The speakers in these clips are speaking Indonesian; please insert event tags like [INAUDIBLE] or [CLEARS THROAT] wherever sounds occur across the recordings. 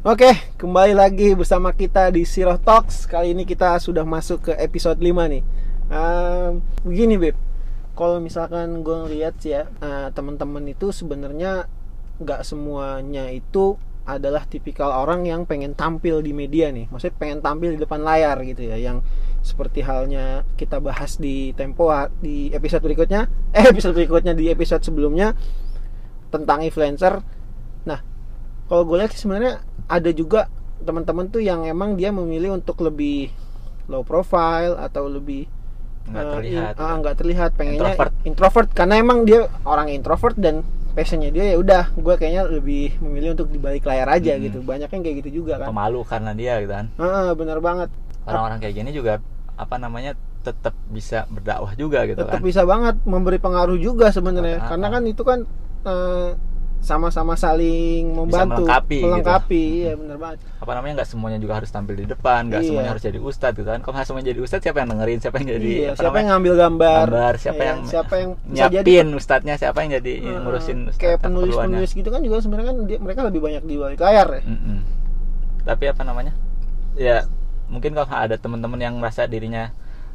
Oke, kembali lagi bersama kita di Siroh Talks. Kali ini kita sudah masuk ke episode 5 nih. Ehm, begini, Beb. Kalau misalkan gue ngeliat ya, eh, teman-teman itu sebenarnya nggak semuanya itu adalah tipikal orang yang pengen tampil di media nih. Maksudnya pengen tampil di depan layar gitu ya, yang seperti halnya kita bahas di Tempo di episode berikutnya, eh episode berikutnya di episode sebelumnya tentang influencer. Nah, kalau gue lihat sih sebenarnya ada juga teman-teman tuh yang emang dia memilih untuk lebih low profile atau lebih Nggak eh, terlihat, in- ah, ya. nggak terlihat pengennya Introvert. introvert karena emang dia orang introvert dan passionnya dia ya udah gue kayaknya lebih memilih untuk di balik layar aja Mm-mm. gitu banyak yang kayak gitu juga kan pemalu karena dia gitu kan Heeh, bener banget orang-orang kayak gini juga apa namanya tetap bisa berdakwah juga gitu tetap kan bisa banget memberi pengaruh juga sebenarnya Ah, ah, karena kan itu kan eh, sama-sama saling membantu melengkapi gitu. melengkapi iya bener banget apa namanya nggak semuanya juga harus tampil di depan nggak Iya. semuanya harus jadi ustadz gitu kan kalau nggak semuanya jadi ustadz siapa yang dengerin siapa yang jadi iya, apa siapa yang ngambil gambar, gambar siapa Iya, yang siapa yang bisa jadi nyiapin ustadznya siapa yang jadi eh, ngurusin ustadz kayak keperluannya. penulis-penulis gitu kan juga sebenarnya kan dia- mereka lebih banyak di balik layar ya Mm-mm. tapi apa namanya ya mungkin kalau ada teman-teman yang merasa dirinya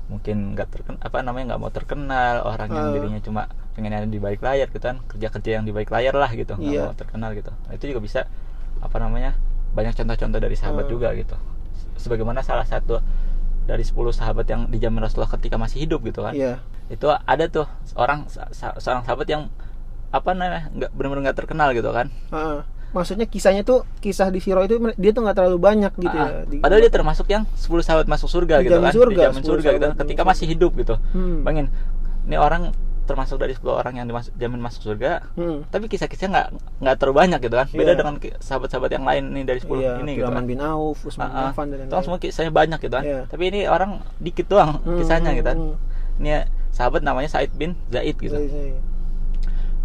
mungkin nggak terkenal apa namanya nggak mau terkenal orang yang Eh. dirinya cuma pengen ada di balik layar gitu kan kerja-kerja yang di balik layar lah gitu nggak Iya. mau terkenal gitu nah, itu juga bisa apa namanya banyak contoh-contoh dari sahabat Eh. juga gitu sebagaimana salah satu dari 10 sahabat yang di zaman Rasulullah ketika masih hidup gitu kan iya itu ada tuh orang seorang sahabat yang apa namanya nggak benar-benar nggak terkenal gitu kan Heeh. Maksudnya kisahnya tuh kisah di Siro itu dia tuh nggak terlalu banyak gitu Ah, ya Di- Padahal dia termasuk yang 10 sahabat masuk surga gitu kan. surga, Dijamin 10 surga gitu ketika masih hidup gitu. Hmm. Bayangin, ini orang termasuk dari 10 orang yang dimasuk jamin masuk surga. Hmm. Tapi kisah-kisahnya nggak nggak terlalu banyak gitu kan. Beda Iya. dengan sahabat-sahabat yang lain nih dari 10 iya, ini gitu. Kan. bin Auf, Usman Ah, ah. Affan dan Itu semua kisahnya banyak gitu kan. Iya. Tapi ini orang dikit doang Hmm, kisahnya gitu kan. hmm, Ini sahabat namanya Said bin Zaid gitu. Iya, iya.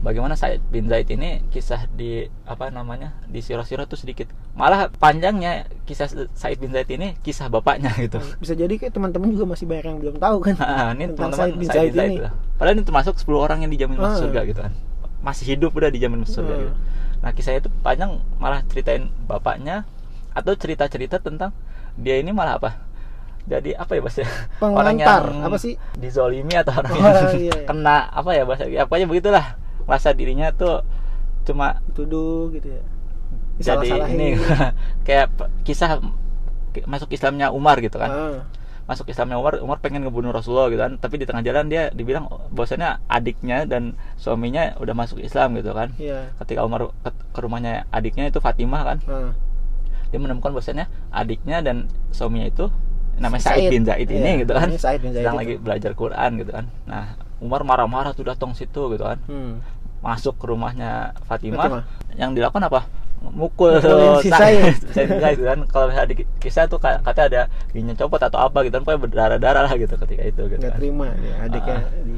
Bagaimana Said bin Zaid ini kisah di apa namanya di siro-siro tuh sedikit. Malah panjangnya kisah Said bin Zaid ini kisah bapaknya gitu. Bisa jadi kayak teman-teman juga masih banyak yang belum tahu kan. Nah, ini Tentang teman-teman Said bin Said Zaid bin Zaid ini. lah. Padahal ini termasuk 10 orang yang dijamin masuk Ah. surga gitu kan. Masih hidup udah dijamin masuk surga Ah. gitu. Nah, kisahnya itu panjang malah ceritain bapaknya atau cerita-cerita tentang dia ini malah apa? Jadi apa ya bahasa? Pengantar, apa sih? Dizolimi atau orang Oh, yang iya, iya. kena apa ya bahasa? Ya, pokoknya begitulah. Merasa dirinya tuh cuma Tuduh gitu ya. jadi ini [LAUGHS] kayak kisah masuk Islamnya Umar gitu kan. Ah, masuk Islamnya Umar Umar pengen ngebunuh Rasulullah gitu kan. Tapi di tengah jalan dia dibilang bahwasanya adiknya dan suaminya udah masuk Islam gitu kan. Iya. ketika Umar ke, ke rumahnya adiknya itu Fatimah kan. Ah, dia menemukan bahwasanya adiknya dan suaminya itu namanya Said. Said. bin Zaid ini gitu kan. Said bin Zaid sedang itu. lagi belajar Quran gitu kan. Nah Umar marah-marah tuh datang situ gitu kan. Hmm. Masuk ke rumahnya Fatimah, Fatimah. yang dilakukan apa mukul bin Zaid [LAUGHS] [LAUGHS] kan kalau misalnya di kisah tuh ka- katanya ada giginya copot atau apa gitu kan pokoknya berdarah-darah lah gitu ketika itu gitu nggak kan. terima ya, adiknya Ah. di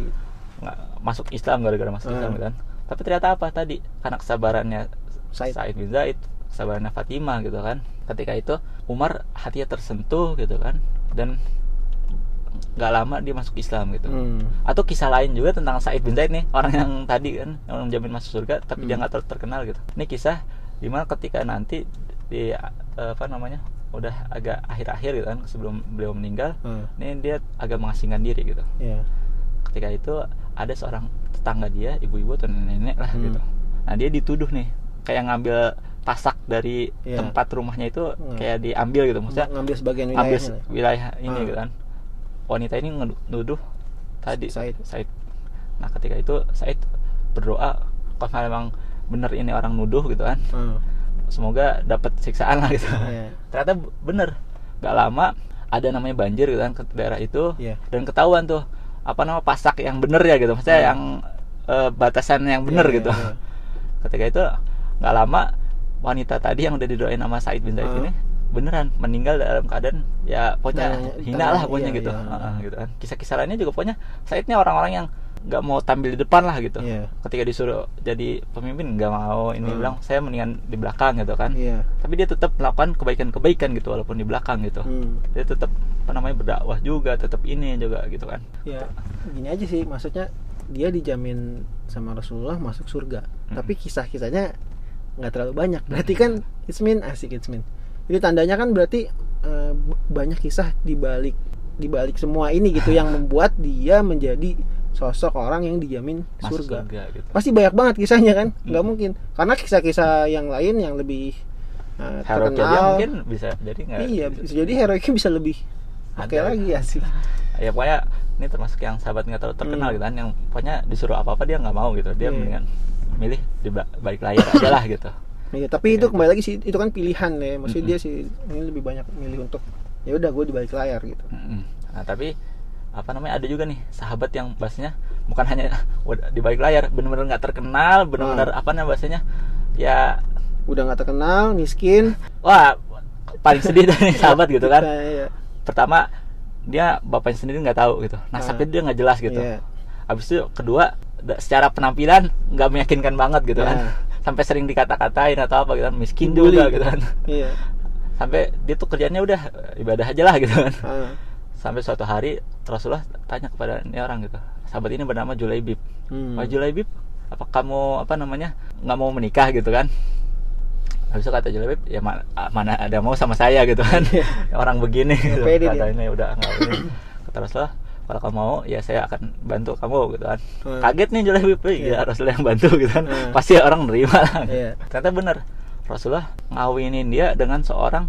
Nggak masuk Islam gara-gara masuk Islam Ah. gitu kan tapi ternyata apa tadi karena kesabarannya Said. Said, bin Zaid kesabarannya Fatimah gitu kan ketika itu Umar hatinya tersentuh gitu kan dan nggak lama dia masuk Islam gitu Hmm. atau kisah lain juga tentang Said bin Zaid nih orang yang tadi kan yang jamin masuk surga tapi Hmm. dia nggak ter- terkenal gitu ini kisah di mana ketika nanti di eh, apa namanya udah agak akhir-akhir gitu kan sebelum beliau meninggal Ah, ini dia agak mengasingkan diri gitu iya. ketika itu ada seorang tetangga dia ibu-ibu atau nenek-nenek lah Hmm. gitu nah dia dituduh nih kayak ngambil pasak dari Iya. tempat rumahnya itu Hmm. kayak diambil gitu maksudnya ngambil sebagian ambil wilayahnya se- wilayah ini Ah. gitu kan wanita ini nuduh tadi Said. Said nah ketika itu Said berdoa kalau memang bener ini orang nuduh gitu kan Ah, semoga dapat siksaan lah gitu Iya. ternyata bener gak lama ada namanya banjir gitu kan ke daerah itu Iya. dan ketahuan tuh apa nama pasak yang bener ya gitu maksudnya Hmm. yang eh, batasan yang bener Iya, iya, gitu iya. ketika itu nggak lama wanita tadi yang udah didoain sama Said bin Zaid Ah. ini beneran meninggal dalam keadaan ya pokoknya Tanya- hina tanya- lah pokoknya iya, gitu iya. Heeh, gitu kan kisah-kisah lainnya juga pokoknya ini orang-orang yang nggak mau tampil di depan lah gitu Iya. ketika disuruh jadi pemimpin nggak mau ini Hmm. bilang saya mendingan di belakang gitu kan Iya. tapi dia tetap melakukan kebaikan-kebaikan gitu walaupun di belakang gitu Hmm. dia tetap apa namanya berdakwah juga tetap ini juga gitu kan Ya, gini aja sih, maksudnya dia dijamin sama Rasulullah masuk surga. Mm. Tapi kisah-kisahnya nggak terlalu banyak berarti kan it's mean asik it's mean jadi tandanya kan berarti b- banyak kisah di balik di balik semua ini gitu yang membuat dia menjadi sosok orang yang dijamin Masuk surga. surga gitu pasti banyak banget kisahnya kan nggak Hmm. mungkin karena kisah-kisah yang lain yang lebih aja terkenal mungkin bisa jadi nggak iya bisa jadi heroiknya bisa lebih oke Ada. lagi asik [LAUGHS] ya pokoknya ini termasuk yang sahabat nggak terlalu terkenal Hmm. gitu kan yang pokoknya disuruh apa apa dia nggak mau gitu dia Iya. mendingan milih di ba- balik layar aja lah gitu [LAUGHS] Iya, tapi Iya, itu itu. kembali lagi sih itu kan pilihan ya. Maksudnya Mm-mm. dia sih ini lebih banyak milih untuk ya udah gue di balik layar gitu. Nah tapi apa namanya ada juga nih sahabat yang bahasanya bukan hanya [LAUGHS] di balik layar bener-bener nggak terkenal bener-bener Hmm. apa namanya bahasanya ya Udah nggak terkenal, miskin. wah paling sedih dari sahabat gitu kan Nah, [LAUGHS] iya. pertama dia bapaknya sendiri nggak tahu gitu nasabnya Ah. dia nggak jelas gitu Iya. habis itu kedua secara penampilan nggak meyakinkan banget gitu kan Nah. Sampai sering dikata-katain atau apa gitu kan miskin Dibully. juga gitu kan Iya. sampai dia tuh kerjanya udah ibadah aja lah gitu kan Ah. sampai suatu hari Rasulullah tanya kepada ini orang gitu sahabat ini bernama Julaibib Hmm. Wah Julaibib apa kamu apa namanya nggak mau menikah gitu kan habis itu kata Julaibib ya ma- mana ada mau sama saya gitu kan [LAUGHS] orang begini gitu. Iya. pede dia. kata ini udah nggak ini kata Rasulullah kalau kamu mau ya saya akan bantu kamu gitu kan Hmm. kaget nih Julaibib "Wih, Iya. ya Rasulullah yang bantu gitu kan Hmm. pasti orang nerima lah Iya. ternyata bener Rasulullah ngawinin dia dengan seorang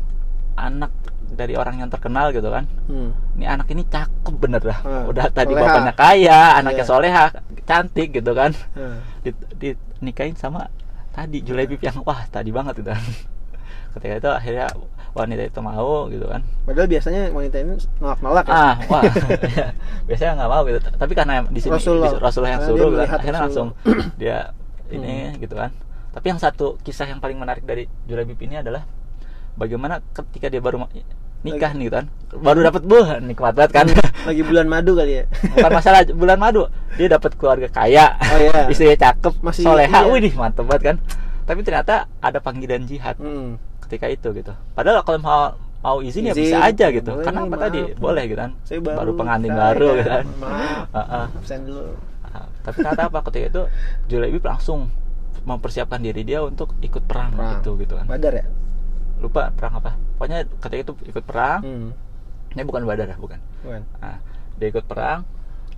anak dari orang yang terkenal gitu kan Hmm. ini anak ini cakep bener dah Hmm. udah tadi Soleha. bapaknya kaya anaknya Iya. soleha cantik gitu kan Ah. di, sama tadi Julaibib yang wah tadi banget gitu kan ketika itu akhirnya wanita itu mau gitu kan. Padahal biasanya wanita ini nolak-nolak ya. ah wah. Ya, [LAUGHS] biasanya nggak mau gitu. Tapi karena di sini Rasulullah. di- Rasulullah yang suruh kan, akhirnya langsung dia [CLEARS THROAT] ini gitu kan. Tapi yang satu kisah yang paling menarik dari Julaibib ini adalah bagaimana ketika dia baru nikah nih gitu kan. Baru dapat buah nikmat banget kan. [LAUGHS] Lagi bulan madu kali ya. bukan masalah [LAUGHS] bulan madu. Dia dapat keluarga kaya. Oh, iya. istrinya cakep Masih- soleha. iya. wih mantep banget kan. Tapi ternyata ada panggilan jihad. Hmm. Ketika itu gitu padahal kalau mau mau izin, ya Izin, bisa aja gitu boleh karena apa maaf. tadi boleh gitu kan Saya baru, baru pengantin kaya, baru gitu kan maaf. [LAUGHS] Heeh. Absen dulu. Ah, tapi ternyata apa ketika itu Julaibib langsung mempersiapkan diri dia untuk ikut perang, Perang. gitu gitu kan Badar ya? lupa perang apa pokoknya ketika itu ikut perang Hmm. ini bukan badar ya, bukan Bukan. Nah, dia ikut perang.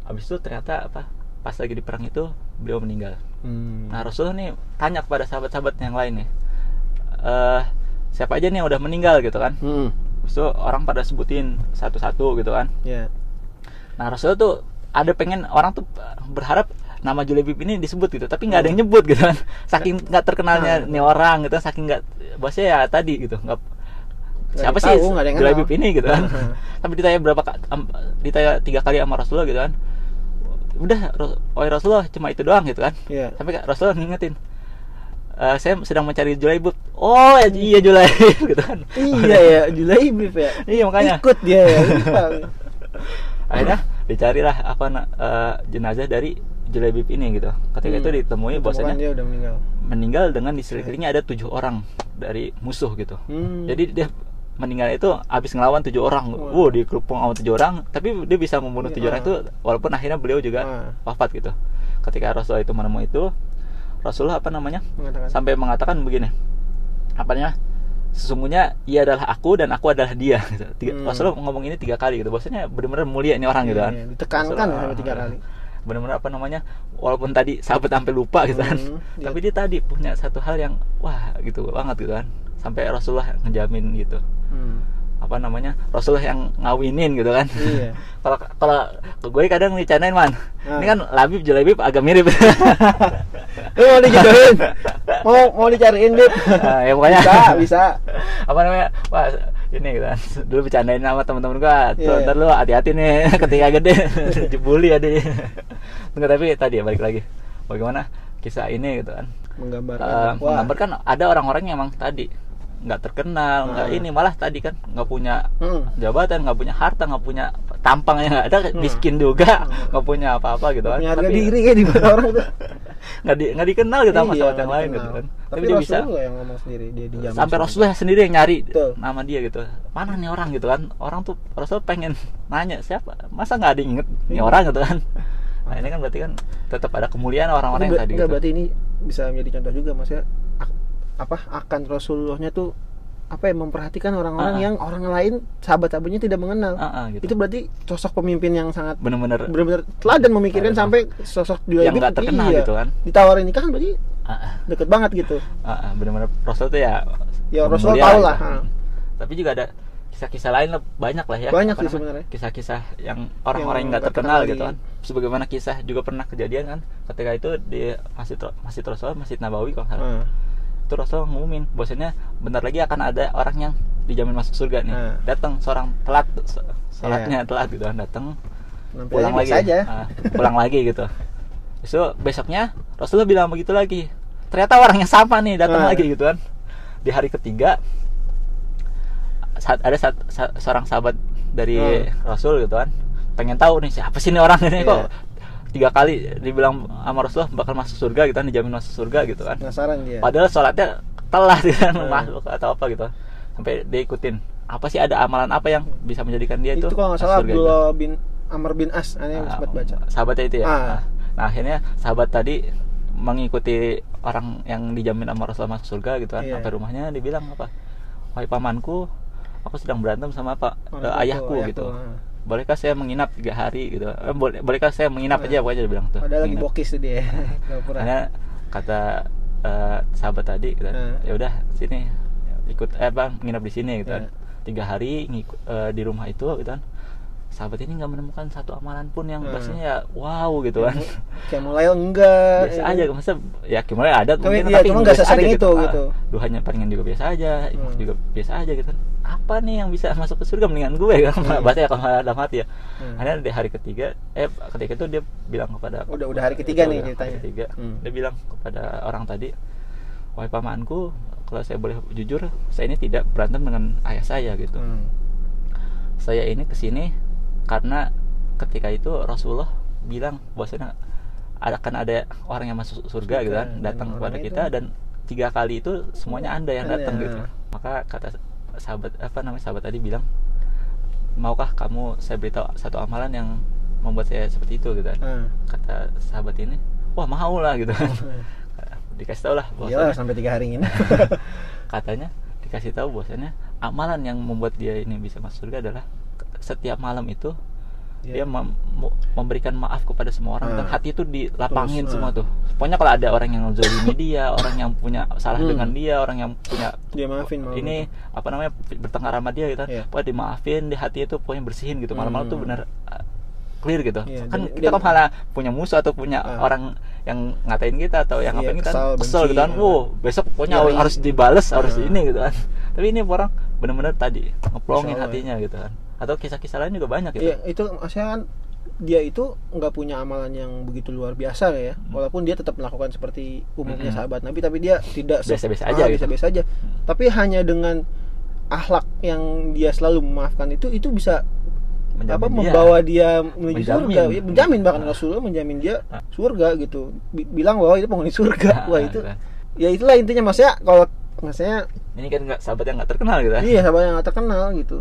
Habis itu ternyata apa? Pas lagi di perang itu beliau meninggal. Hmm. Nah, Rasulullah nih tanya kepada sahabat-sahabat yang lain nih. Eh, siapa aja nih yang udah meninggal gitu kan? Hmm. Habis itu orang pada sebutin satu-satu gitu kan. Ya. Nah, Rasulullah tuh ada pengen orang tuh berharap nama Julaibib ini disebut gitu, tapi nggak ada yang nyebut gitu kan. [LAUGHS] Saking nggak terkenalnya Nah. nih orang gitu, saking nggak bahasanya ya tadi gitu, nggak siapa sih kenal. ini gitu kan Heeh. [LAUGHS] tapi ditanya berapa am- ditanya tiga kali sama Rasulullah gitu kan udah oh Rasulullah cuma itu doang gitu kan tapi Kak Rasulullah ngingetin "Eh, saya sedang mencari Julaibib oh ya, iya Julaibib [LAUGHS] gitu kan Iya ya, Julaibib ya. iya makanya Ikut dia ya. [LAUGHS] akhirnya dicarilah apa eh, jenazah dari Julaibib ini gitu ketika Hmm. itu ditemui Ditemukan bahwasanya dia udah meninggal. meninggal dengan di sekelilingnya ada tujuh orang dari musuh gitu Hmm. jadi dia meninggal itu habis ngelawan tujuh orang wow dikerupung sama tujuh orang tapi dia bisa membunuh tujuh Iya. orang itu walaupun akhirnya beliau juga Ah. wafat gitu ketika Rasulullah itu menemui itu Rasulullah apa namanya? Mengatakan. Sampai mengatakan begini. Apa namanya sesungguhnya ia adalah aku dan aku adalah dia. [LAUGHS] Gitu. Tiga, Hmm. Rasulullah ngomong ini tiga kali gitu. Bahwasanya benar-benar mulia ini orang gitu kan. Iya, ditekankan sampai tiga kali. benar-benar apa namanya? Walaupun tadi sahabat sampai lupa gitu kan. Hmm, iya. tapi dia tadi punya satu hal yang wah gitu banget gitu kan. Sampai Rasulullah ngejamin gitu. Hmm. Apa namanya Rasulullah yang ngawinin gitu kan Iya. [LAUGHS] kalau kalau gue kadang dicanain man Ah. ini kan Labib Jalabib agak mirip [LAUGHS] Lu mau dijodohin? mau mau dicariin Bib? Ah, ya pokoknya bisa, bisa. [LAUGHS] apa namanya wah ini gitu kan dulu bercandain sama teman-teman gua tuh Iya. ntar lu hati-hati nih ketika gede dibully ada Enggak, tapi tadi ya balik lagi bagaimana kisah ini gitu kan Menggambarkan. Wah. menggambarkan ada orang-orang yang emang tadi nggak terkenal nggak Hmm. ini malah tadi kan nggak punya Hmm. jabatan nggak punya harta nggak punya tampang yang nggak ada Hmm. miskin juga nggak punya apa-apa gitu kan Tapi diri kayak di mana orang tuh. [LAUGHS] nggak di, nggak dikenal gitu sama Iya, sahabat yang lain gitu kan Tapi, dia bisa yang ngomong sendiri dia dijamin. sampai Rasulullah sendiri yang nyari Betul. nama dia gitu mana nih orang gitu kan orang tuh Rasul pengen [LAUGHS] nanya siapa masa nggak ada yang inget nih Iya. orang gitu kan nah ini kan berarti kan tetap ada kemuliaan orang-orang yang tadi gitu berarti ini bisa menjadi contoh juga maksudnya ak- apa akan Rasulullahnya tuh apa ya memperhatikan orang-orang Ah, ah. yang orang lain sahabat-sahabatnya tidak mengenal. Ah, gitu. Itu berarti sosok pemimpin yang sangat bener-bener benar-benar teladan memikirkan sampai sosok juga yang nggak terkenal gitu kan Ditawarin nikah kan berarti ah, deket banget gitu. ah, bener-bener Rasul tuh ya Ya, Rasul tahu gitu. lah, ah. tapi juga ada kisah-kisah lain lah banyak lah ya Banyak sih sebenarnya. kisah-kisah yang orang-orang yang nggak terkenal gitu kan sebagaimana kisah juga pernah kejadian kan ketika itu di masjid masjid Rasul masjid Nabawi kalau salah. Itu Rasul ngumumin bahwasanya bentar lagi akan ada orang yang dijamin masuk surga nih Ah. datang seorang telat so- sholatnya telat gitu kan datang pulang lagi aja. Ah, pulang lagi gitu so besoknya Rasulullah bilang begitu lagi ternyata orang yang sama nih datang Ah. lagi gitu kan di hari ketiga saat ada saat, sa- seorang sahabat dari Ah. Rasul gitu kan pengen tahu nih siapa sih ini orang ini Iya. kok tiga kali dibilang sama Rasulullah bakal masuk surga gitu kan dijamin masuk surga gitu kan Penasaran dia. Padahal sholatnya telat gitu kan Hmm. masuk atau apa gitu. Sampai dia ikutin. Apa sih ada amalan apa yang bisa menjadikan dia itu itu? kalau nggak salah surga gitu? Abdullah bin Amr bin As, aneh Ah, sempat baca. Sahabatnya itu ya. Ah. Nah, Nah, akhirnya sahabat tadi mengikuti orang yang dijamin sama Rasulullah masuk surga gitu kan. Iya. Sampai rumahnya dibilang apa? Wahai pamanku, aku sedang berantem sama? Orang Eh, ayahku ayahku, gitu. ah. Bolehkah saya menginap tiga hari gitu? Eh, boleh, bolehkah saya menginap aja pokoknya dia bilang tuh. Padahal lagi menginap. bokis tuh dia. [LAUGHS] Karena kata eh, sahabat tadi gitu, Hmm. ya udah sini ikut eh bang nginap di sini gitu kan. Hmm. Tiga hari ngiku- eh, di rumah itu gitu kan. Sahabat ini nggak menemukan satu amalan pun yang Hmm. pastinya ya wow gitu kan. Kayak mulai enggak. biasa ya aja masa ya gimana ada Tapi mungkin iya, cuma nggak sesering aja itu, Ah, gitu. duhanya palingan juga biasa aja Hmm. juga biasa aja gitu apa nih yang bisa masuk ke surga mendingan gue kan Hmm. [LAUGHS] bahasa ya kalau dalam hati ya Hmm. akhirnya di hari ketiga eh ketika itu dia bilang kepada Udah- udah hari ketiga nih udah hari ceritanya. ketiga Hmm. dia bilang kepada orang tadi wahai pamanku kalau saya boleh jujur saya ini tidak berantem dengan ayah saya gitu Hmm. saya ini ke sini karena ketika itu Rasulullah bilang bahwasanya akan ada orang yang masuk surga gitu kan datang kepada kita itu- dan tiga kali itu semuanya anda yang datang gitu nah. maka kata sahabat apa namanya sahabat tadi bilang maukah kamu saya beritahu satu amalan yang membuat saya seperti itu gitu kan Ah. kata sahabat ini wah mau lah gitu kan [LAUGHS] dikasih tahu lah bahwasanya sampai tiga hari ini. [LAUGHS] katanya dikasih tahu bahwasanya amalan yang membuat dia ini bisa masuk surga adalah setiap malam itu Iya. dia mem- memberikan maaf kepada semua orang dan Ah. hati itu dilapangin Terus, semua ah. tuh pokoknya kalau ada orang yang zolimi [LAUGHS] dia orang yang punya salah Hmm. dengan dia orang yang punya Dia maafin malam ini apa namanya bertengkar sama dia gitu kan Iya. pokoknya dimaafin di hati itu pokoknya bersihin gitu malam-malam tuh Hmm. benar uh, clear gitu Iya, kan dan- kita kan malah punya musuh atau punya Ah. orang yang ngatain kita atau yang Iya, ngapain kita kesal, kesel benci, gitu kan ah. wow besok pokoknya Iri. harus dibales harus Ah. ini gitu kan tapi ini orang benar-benar tadi ngeplongin hatinya gitu kan atau kisah-kisah lain juga banyak gitu Iya, itu maksudnya kan dia itu nggak punya amalan yang begitu luar biasa ya walaupun dia tetap melakukan seperti umumnya Mm-mm. sahabat Nabi tapi dia tidak Biasa-biasa Ah, aja gitu. biasa-biasa aja tapi hanya dengan akhlak yang dia selalu memaafkan itu itu bisa Menjamin apa dia. membawa dia menuju Menjamin. surga Ya, menjamin bahkan Ah. Rasulullah menjamin dia Ah. surga gitu Bi- bilang bahwa itu penghuni surga Ah, wah itu ya itulah intinya maksudnya kalau maksudnya ini kan nggak sahabat yang nggak terkenal gitu iya sahabat yang nggak terkenal gitu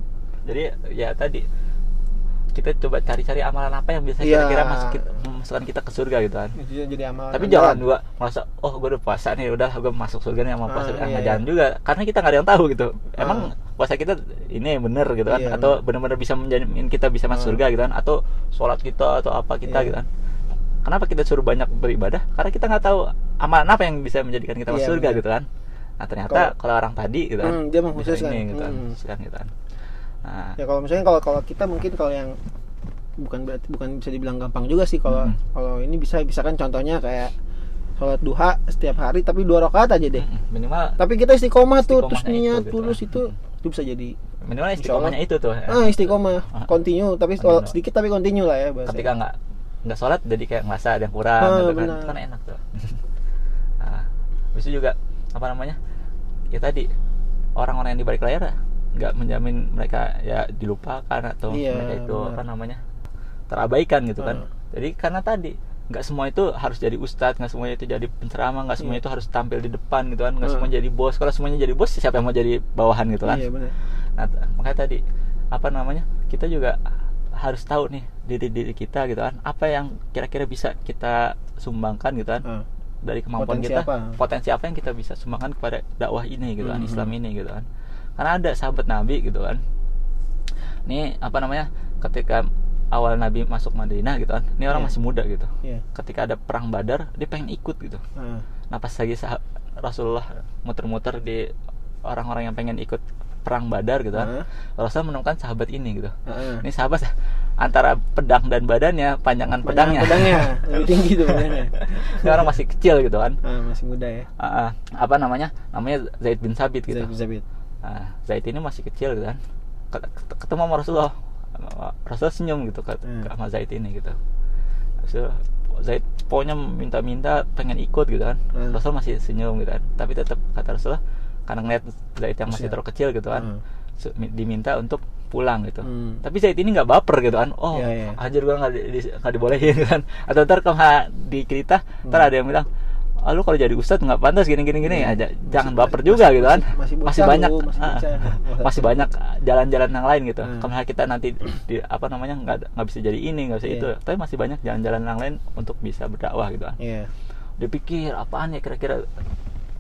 jadi ya tadi kita coba cari-cari amalan apa yang bisa Iya. kira-kira masukin memasukkan kita ke surga gitu kan itu jadi amalan tapi jangan juga merasa oh gue udah puasa nih udah gue masuk surga nih sama Ah, puasa iya, Nggak, iya. jangan juga karena kita nggak ada yang tahu gitu emang Ah. puasa kita ini bener gitu kan Iya, atau benar-benar bisa menjamin kita bisa masuk Ah. surga gitu kan atau sholat kita atau apa kita Iya. gitu kan kenapa kita suruh banyak beribadah karena kita nggak tahu amalan apa yang bisa menjadikan kita masuk Iya, surga benar. gitu kan nah ternyata kalau orang tadi gitu kan Hmm, dia mengkhususkan. ini gitu kan Hmm. gitu kan nah ya kalau misalnya kalau kalau kita mungkin kalau yang bukan berarti bukan bisa dibilang gampang juga sih kalau Hmm. kalau ini bisa bisa kan contohnya kayak sholat duha setiap hari tapi dua rakaat aja deh. Minimal tapi kita istiqomah tuh terus Istiqomahnya niat itu gitu. tulus itu itu bisa jadi. Minimal istiqomahnya itu tuh. Ah istiqomah. [LAUGHS] Ah. continue tapi Continue. sedikit tapi continue lah ya bahasa ketika nggak nggak sholat jadi kayak ngerasa ada yang kurang Ah, gitu kan. kan enak tuh. Nah, [LAUGHS] habis itu juga apa namanya ya tadi orang-orang yang di balik layar nggak menjamin mereka ya dilupakan atau Iya, mereka itu benar. apa namanya terabaikan gitu kan Ah. jadi karena tadi nggak semua itu harus jadi ustadz nggak semuanya itu jadi penceramah nggak semuanya Iya. itu harus tampil di depan gitu kan nggak Ah. semuanya jadi bos kalau semuanya jadi bos siapa yang mau jadi bawahan gitu kan iya benar Nah, makanya tadi apa namanya? Kita juga harus tahu nih diri diri kita gitu kan. Apa yang kira-kira bisa kita sumbangkan gitu kan Ah. dari kemampuan Potensi kita apa? potensi apa yang kita bisa sumbangkan kepada dakwah ini gitu kan Mhm. Islam ini gitu kan karena ada sahabat Nabi gitu kan. Ini apa namanya? Ketika awal Nabi masuk Madinah gitu kan. Ini orang Iya. masih muda gitu. Iya. ketika ada perang Badar dia pengen ikut gitu. Ah, nah pas lagi sah- Rasulullah muter-muter di orang-orang yang pengen ikut perang Badar gitu kan. Ah, Rasul menemukan sahabat ini gitu. Ah. ini sahabat antara pedang dan badannya panjangan pedangnya. pedangnya. [LAUGHS] Lebih tinggi tuh pedangnya ini orang masih kecil gitu kan. Ah, masih muda ya. Ah. apa namanya? Namanya Zaid bin Sabit gitu. Zabit Zabit Nah, Zaid ini masih kecil gitu kan Ket- ket- ketemu sama Rasulullah Rasulullah senyum gitu ke, Hmm. sama Zaid ini gitu Rasul Zaid pokoknya minta-minta pengen ikut gitu kan Hmm. Rasul masih senyum gitu kan tapi tetap kata Rasulullah karena ngeliat Zaid yang masih terlalu kecil gitu kan Hmm. diminta untuk pulang gitu Hmm. tapi Zaid ini nggak baper gitu kan oh Iya, iya. anjir gua nggak di, di- dibolehin gitu [LAUGHS] kan atau ntar kalau dikirita ntar Hmm. ada yang bilang ah, lu kalau jadi ustadz nggak pantas gini gini gini Hmm. aja Masih- jangan masih- baper juga gitu kan masih- masih masih banyak lu, masih ah, bocah. [LAUGHS] masih banyak jalan-jalan yang lain gitu Hmm. kalau kita nanti di apa namanya nggak nggak bisa jadi ini nggak bisa Iya. itu tapi masih banyak jalan-jalan yang lain untuk bisa berdakwah gitu kan Iya. dia pikir apaan ya kira-kira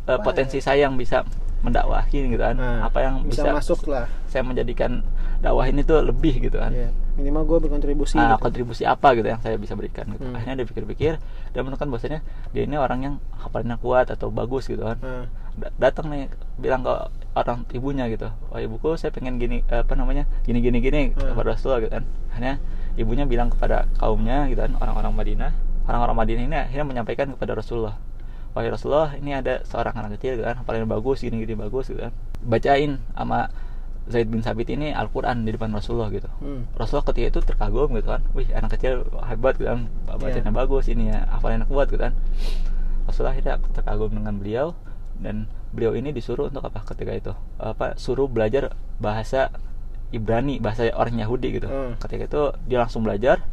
Apa potensi ya? saya yang bisa mendakwahi gitu kan Nah, apa yang bisa, bisa, masuk lah saya menjadikan dakwah ini tuh lebih gitu kan Iya. Minimal gue berkontribusi Ah, gitu. kontribusi apa gitu yang saya bisa berikan gitu. Hmm. Akhirnya dia pikir-pikir dia menemukan bahwasanya dia ini orang yang hafalannya kuat atau bagus gitu kan. Da- datang nih bilang ke orang ibunya gitu. Oh ibuku saya pengen gini apa namanya? gini gini gini Hmm. kepada Rasulullah gitu kan. Akhirnya ibunya bilang kepada kaumnya gitu kan orang-orang Madinah. Orang-orang Madinah ini akhirnya menyampaikan kepada Rasulullah. Wahai Rasulullah, ini ada seorang anak kecil gitu kan, hafalannya bagus, gini-gini bagus gitu kan. Bacain sama Zaid bin Sabit ini Al-Quran di depan Rasulullah gitu. hmm. Rasulullah ketika itu terkagum gitu kan wih anak kecil hebat gitu kan bacanya Iya. bagus ini ya hafalannya kuat gitu kan Rasulullah akhirnya terkagum dengan beliau dan beliau ini disuruh untuk apa ketika itu apa suruh belajar bahasa Ibrani bahasa orang Yahudi gitu Hmm. ketika itu dia langsung belajar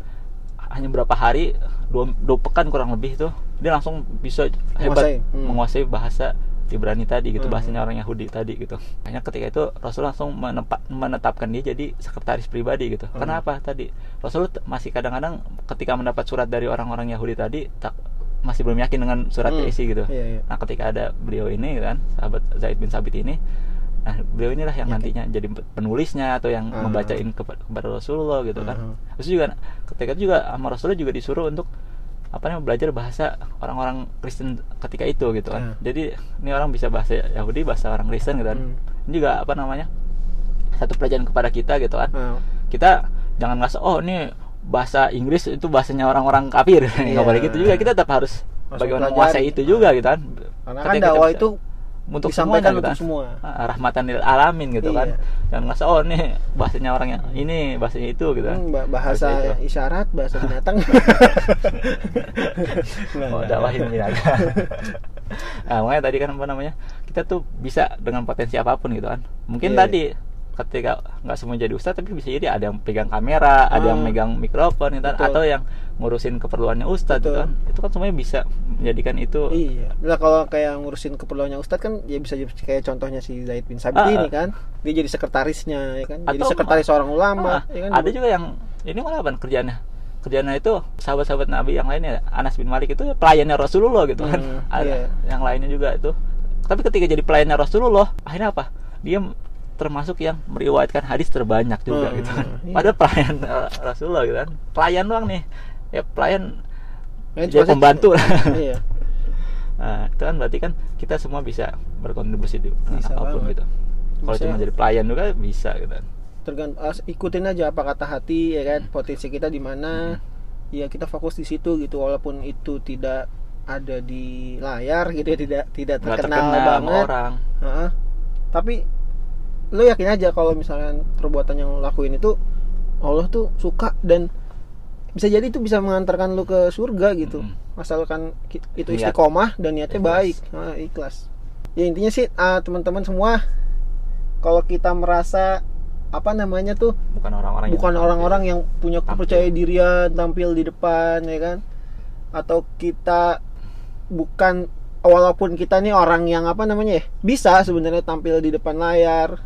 hanya berapa hari dua, dua pekan kurang lebih itu dia langsung bisa hebat Menguasai. Hmm. menguasai bahasa Ibrani tadi gitu Hmm. bahasanya orang Yahudi tadi gitu hanya ketika itu Rasul langsung menepa- menetapkan dia jadi sekretaris pribadi gitu Hmm. kenapa tadi Rasul masih kadang-kadang ketika mendapat surat dari orang-orang Yahudi tadi tak masih belum yakin dengan surat Hmm. isi gitu Iya, iya. nah ketika ada beliau ini kan sahabat Zaid bin Sabit ini nah beliau inilah yang Yakin. nantinya jadi penulisnya atau yang Ah. membacain kepa- kepada Rasulullah gitu kan Ah. terus juga ketika itu juga sama Rasulullah juga disuruh untuk apa namanya belajar bahasa orang-orang Kristen ketika itu gitu kan. Ah. jadi ini orang bisa bahasa Yahudi bahasa orang Kristen gitu kan. Hmm. ini juga apa namanya satu pelajaran kepada kita gitu kan. Ah, kita jangan ngerasa oh ini bahasa Inggris itu bahasanya orang-orang kafir. [LAUGHS] Iya. nggak boleh gitu juga. Kita tetap harus Harus bagaimana menguasai itu juga gitu kan. Karena kan Ketika dakwah itu untuk disampaikan semuanya gitu untuk kan. semua. Ah, rahmatan lil alamin gitu kan Iya. jangan ngerasa oh ini bahasanya orang yang ini bahasanya itu gitu kan Hmm, ba- bahasa Harus itu. isyarat bahasa binatang [LAUGHS] oh dakwahin binatang [LAUGHS] nah makanya tadi kan apa namanya kita tuh bisa dengan potensi apa pun gitu kan mungkin Iya. tadi ketika nggak semua jadi ustadz tapi bisa jadi ada yang pegang kamera ada yang Ah. megang mikrofon gitu kan, atau yang ngurusin keperluannya ustadz gitu kan itu kan semuanya bisa menjadikan itu Iya. Lah kalau kayak ngurusin keperluannya Ustadz kan ya bisa jadi kayak contohnya si Zaid bin Sabit Ah, ini ah. kan. Dia jadi sekretarisnya ya kan. jadi Atau- sekretaris seorang ulama Ah, ya kan. ada juga yang ini malah apa kerjanya kerjanya itu sahabat-sahabat Nabi yang lainnya Anas bin Malik itu pelayannya Rasulullah gitu kan Hmm, ada iya. yang lainnya juga itu tapi ketika jadi pelayannya Rasulullah akhirnya apa dia termasuk yang meriwayatkan hadis terbanyak juga Hmm, gitu kan. Iya. padahal pelayan eh, Rasulullah gitu kan. Pelayan doang nih. Ya pelayan Ya, jadi pembantu lah. Iya. nah, itu kan berarti kan kita semua bisa berkontribusi di dengan Bisa apa pun banget. gitu. Kalau cuma jadi pelayan juga bisa gitu kan. Tergantung ikutin aja apa kata hati ya Hmm. kan potensi kita di mana. Ya kita fokus di situ gitu. Walaupun itu tidak ada di layar gitu ya tidak tidak nggak terkenal, terkenal banget. orang. Heeh. tapi lo yakin aja kalau misalnya perbuatan yang lo lakuin itu Allah tuh suka dan bisa jadi itu bisa mengantarkan lo ke surga gitu Mm. asalkan itu istiqomah dan niatnya Ikhlas. baik Nah, ikhlas ya intinya sih ah, teman-teman semua kalau kita merasa apa namanya tuh bukan orang-orang yang bukan orang-orang yang punya Tampil. kepercayaan dirian tampil di depan ya kan atau kita bukan walaupun kita nih orang yang apa namanya ya bisa sebenarnya tampil di depan layar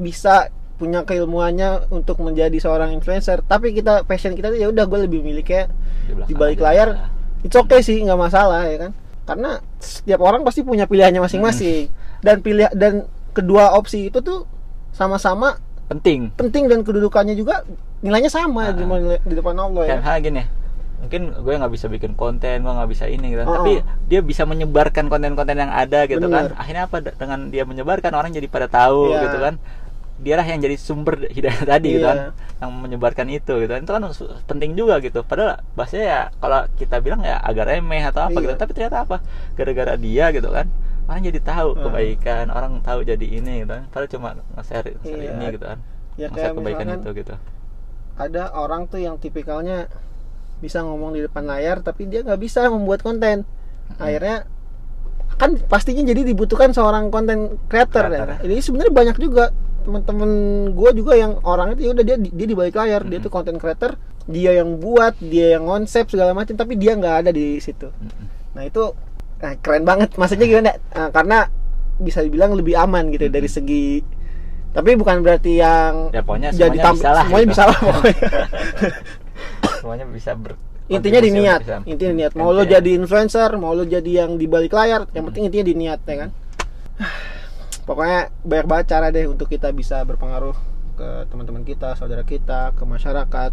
bisa punya keilmuannya untuk menjadi seorang influencer. Tapi kita passion kita ya udah gue lebih milih kayak belakang di balik layar. It's okay sih nggak masalah ya kan? Karena setiap orang pasti punya pilihannya masing-masing. Dan pilih dan kedua opsi itu tuh sama-sama penting. penting dan kedudukannya juga nilainya sama Ah. di, di depan Allah ya. Hal gini mungkin gue nggak bisa bikin konten gue nggak bisa ini gitu. Oh, tapi oh. dia bisa menyebarkan konten-konten yang ada gitu Bener. kan akhirnya apa? Dengan dia menyebarkan orang jadi pada tahu Iya. gitu kan dialah yang jadi sumber [LAUGHS] hidayah tadi gitu Iya. kan yang menyebarkan itu gitu kan itu kan penting juga gitu padahal bahasanya ya kalau kita bilang ya agak remeh atau apa Iya. gitu tapi ternyata apa gara-gara dia gitu kan orang jadi tahu Ah. kebaikan orang tahu jadi ini gitu kan padahal cuma nge-share share Iya. ini gitu kan ya nge-share kebaikan itu gitu ada orang tuh yang tipikalnya bisa ngomong di depan layar tapi dia nggak bisa membuat konten akhirnya kan pastinya jadi dibutuhkan seorang konten creator ya. Creator. ini sebenarnya banyak juga teman-teman gue juga yang orang itu ya udah dia dia di balik layar dia Mm-mm. tuh konten creator dia yang buat dia yang konsep segala macam tapi dia nggak ada di situ Mm-mm. nah itu nah, keren banget maksudnya gimana Nah, karena bisa dibilang lebih aman gitu dari segi tapi bukan berarti yang Ya, pokoknya jadi semuanya tam- bisa lah, semuanya gitu. bisa lah pokoknya [LAUGHS] semuanya bisa ber intinya di niat bisa- intinya niat mau lo Intinya. jadi influencer mau lo jadi yang di balik layar yang penting intinya di niat ya kan pokoknya banyak banget cara deh untuk kita bisa berpengaruh ke teman-teman kita saudara kita ke masyarakat.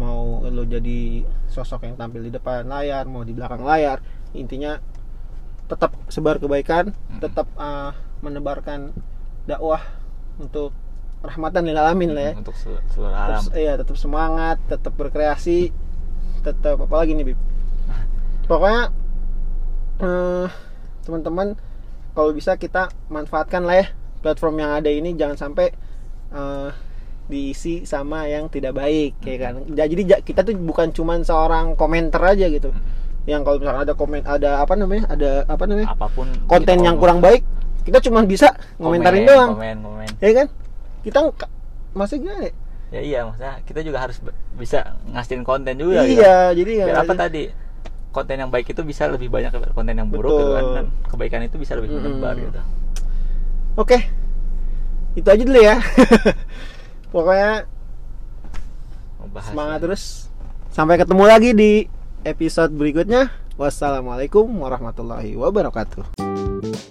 Mau lo jadi sosok yang tampil di depan layar mau di belakang layar intinya tetap sebar kebaikan tetap uh, menebarkan dakwah untuk rahmatan lil alamin lah ya. Untuk sel- seluruh alam. Tetap, iya tetap semangat tetap berkreasi tetap apa lagi nih bib? [LAUGHS] Pokoknya eh, teman-teman kalau bisa kita manfaatkan lah ya platform yang ada ini. Jangan sampai eh, diisi sama yang tidak baik ya kan? Ja- jadi ja- kita tuh bukan cuman seorang komentar aja gitu. Yang kalau misalkan ada komen ada apa namanya? Ada apa namanya? Apa pun konten yang kurang baik kita cuman bisa ngomentarin Komen, doang. komen komen. Ya kan? Kita maksudnya gimana ya? ya iya maksudnya kita juga harus bisa ngasihin konten juga gitu. iya jadi biar nggak- apa tadi konten yang baik itu bisa lebih banyak daripada konten yang buruk gitu kan dan kebaikan itu bisa lebih menyebar Mm-mm. gitu Oke, itu aja dulu ya. [LAUGHS] Pokoknya Membahas semangat terus. Sampai ketemu lagi di episode berikutnya. Wassalamualaikum warahmatullahi wabarakatuh.